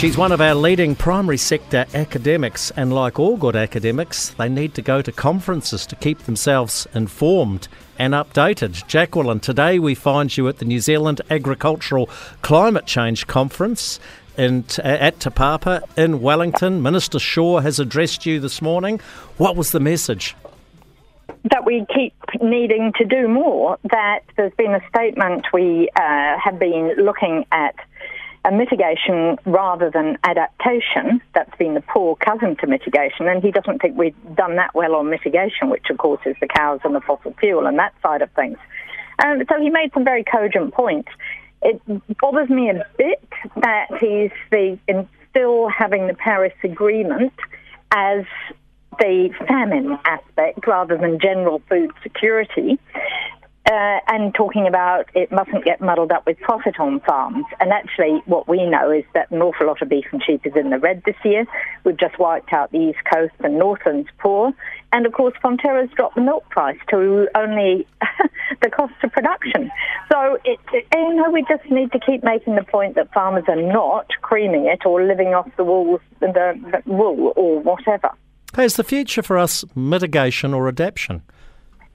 She's one of our leading primary sector academics, and like all good academics, they need to go to conferences to keep themselves informed and updated. Jacqueline, today we find you at the New Zealand Agricultural Climate Change Conference in, at Te Papa in Wellington. Minister Shaw has addressed you this morning. What was the message? That we keep needing to do more, that there's been a statement we uh, have been looking at a mitigation rather than adaptation. That's been the poor cousin to mitigation, and he doesn't think we've done that well on mitigation, which of course is the cows and the fossil fuel and that side of things. Um, so he made some very cogent points. It bothers me a bit that he's the, still having the Paris Agreement as the famine aspect rather than general food security uh, and talking about it mustn't get muddled up with profit on farms. And actually, what we know is that an awful lot of beef and sheep is in the red this year. We've just wiped out the East Coast and Northland's poor. And of course, Fonterra's dropped the milk price to only the cost of production. So, it, it, you know, we just need to keep making the point that farmers are not creaming it or living off the wool, the, the wool or whatever. Is the future for us mitigation or adaptation?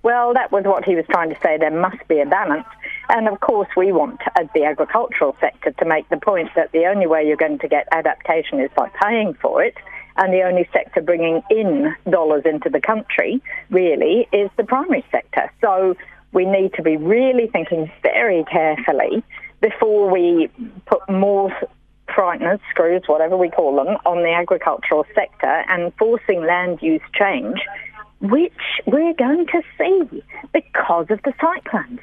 Well, that was what he was trying to say. There must be a balance. And of course, we want, as the agricultural sector, to make the point that the only way you're going to get adaptation is by paying for it. And the only sector bringing in dollars into the country, really, is the primary sector. So we need to be really thinking very carefully before we put more frighteners, screws, whatever we call them, on the agricultural sector and forcing land use change which we're going to see because of the cyclones.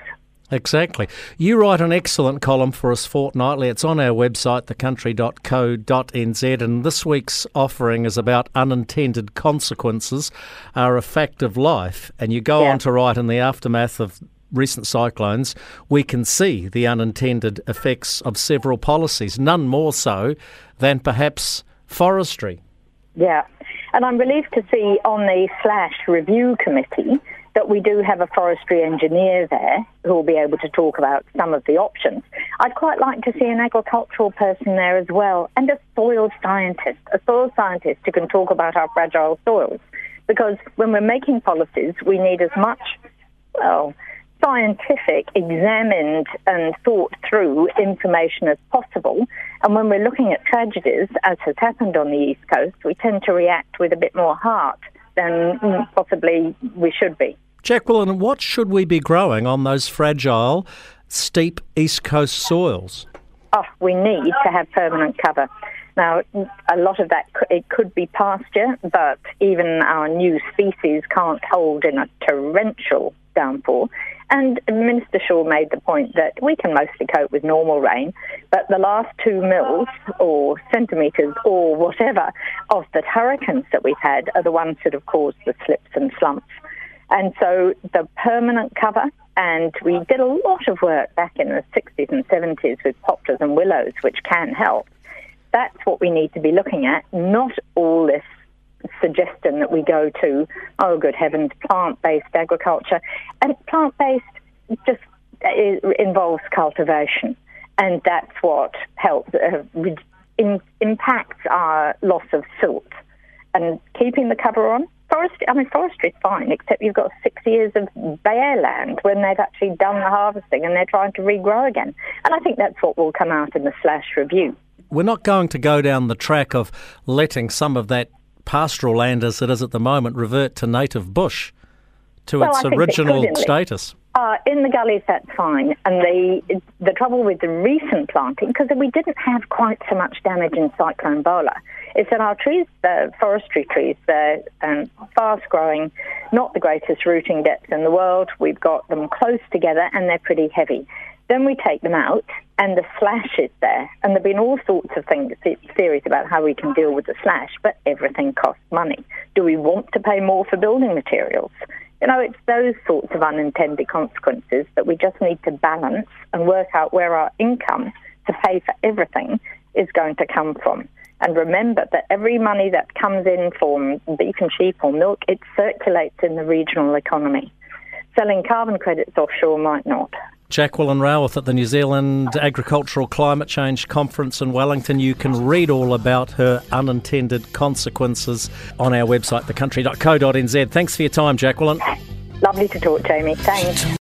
Exactly. You write an excellent column for us fortnightly. It's on our website, thecountry.co.nz, and this week's offering is about unintended consequences are a fact of life. And you go yeah. on to write in the aftermath of recent cyclones, we can see the unintended effects of several policies, none more so than perhaps forestry. Yeah. And I'm relieved to see on the Slash review committee that we do have a forestry engineer there who will be able to talk about some of the options. I'd quite like to see an agricultural person there as well and a soil scientist, a soil scientist who can talk about our fragile soils. Because when we're making policies, we need as much, well, scientific, examined, and thought through information as possible. And when we're looking at tragedies, as has happened on the East Coast, we tend to react with a bit more heart than possibly we should be. Jacqueline, what should we be growing on those fragile, steep East Coast soils? Oh, we need to have permanent cover. Now, a lot of that it could be pasture, but even our new species can't hold in a torrential downpour. And Minister Shaw made the point that we can mostly cope with normal rain, but the last two mils or centimetres or whatever of the hurricanes that we've had are the ones that have caused the slips and slumps. And so the permanent cover, and we did a lot of work back in the 60s and 70s with poplars and willows, which can help. That's what we need to be looking at, not suggestion that we go to, oh, good heavens, plant based agriculture. And plant based just involves cultivation, and that's what helps, uh, in, impacts our loss of silt. And keeping the cover on, forestry, I mean, forestry is fine, except you've got six years of bare land when they've actually done the harvesting and they're trying to regrow again. And I think that's what will come out in the slash review. We're not going to go down the track of letting some of that pastoral land as it is at the moment revert to native bush, to well, its original status? Uh, in the gullies, that's fine. And the the trouble with the recent planting, because we didn't have quite so much damage in Cyclone Bola, is that our trees, the forestry trees, they're um, fast growing, not the greatest rooting depth in the world. We've got them close together and they're pretty heavy. Then we take them out, and the slash is there. And there have been all sorts of things, theories about how we can deal with the slash, but everything costs money. Do we want to pay more for building materials? You know, it's those sorts of unintended consequences that we just need to balance and work out where our income to pay for everything is going to come from. And remember that every money that comes in from beef and sheep or milk, it circulates in the regional economy. Selling carbon credits offshore might not. Jacqueline Rowarth at the New Zealand Agricultural Climate Change Conference in Wellington. You can read all about her unintended consequences on our website, thecountry.co.nz. Thanks for your time, Jacqueline. Lovely to talk, Jamie. Thanks.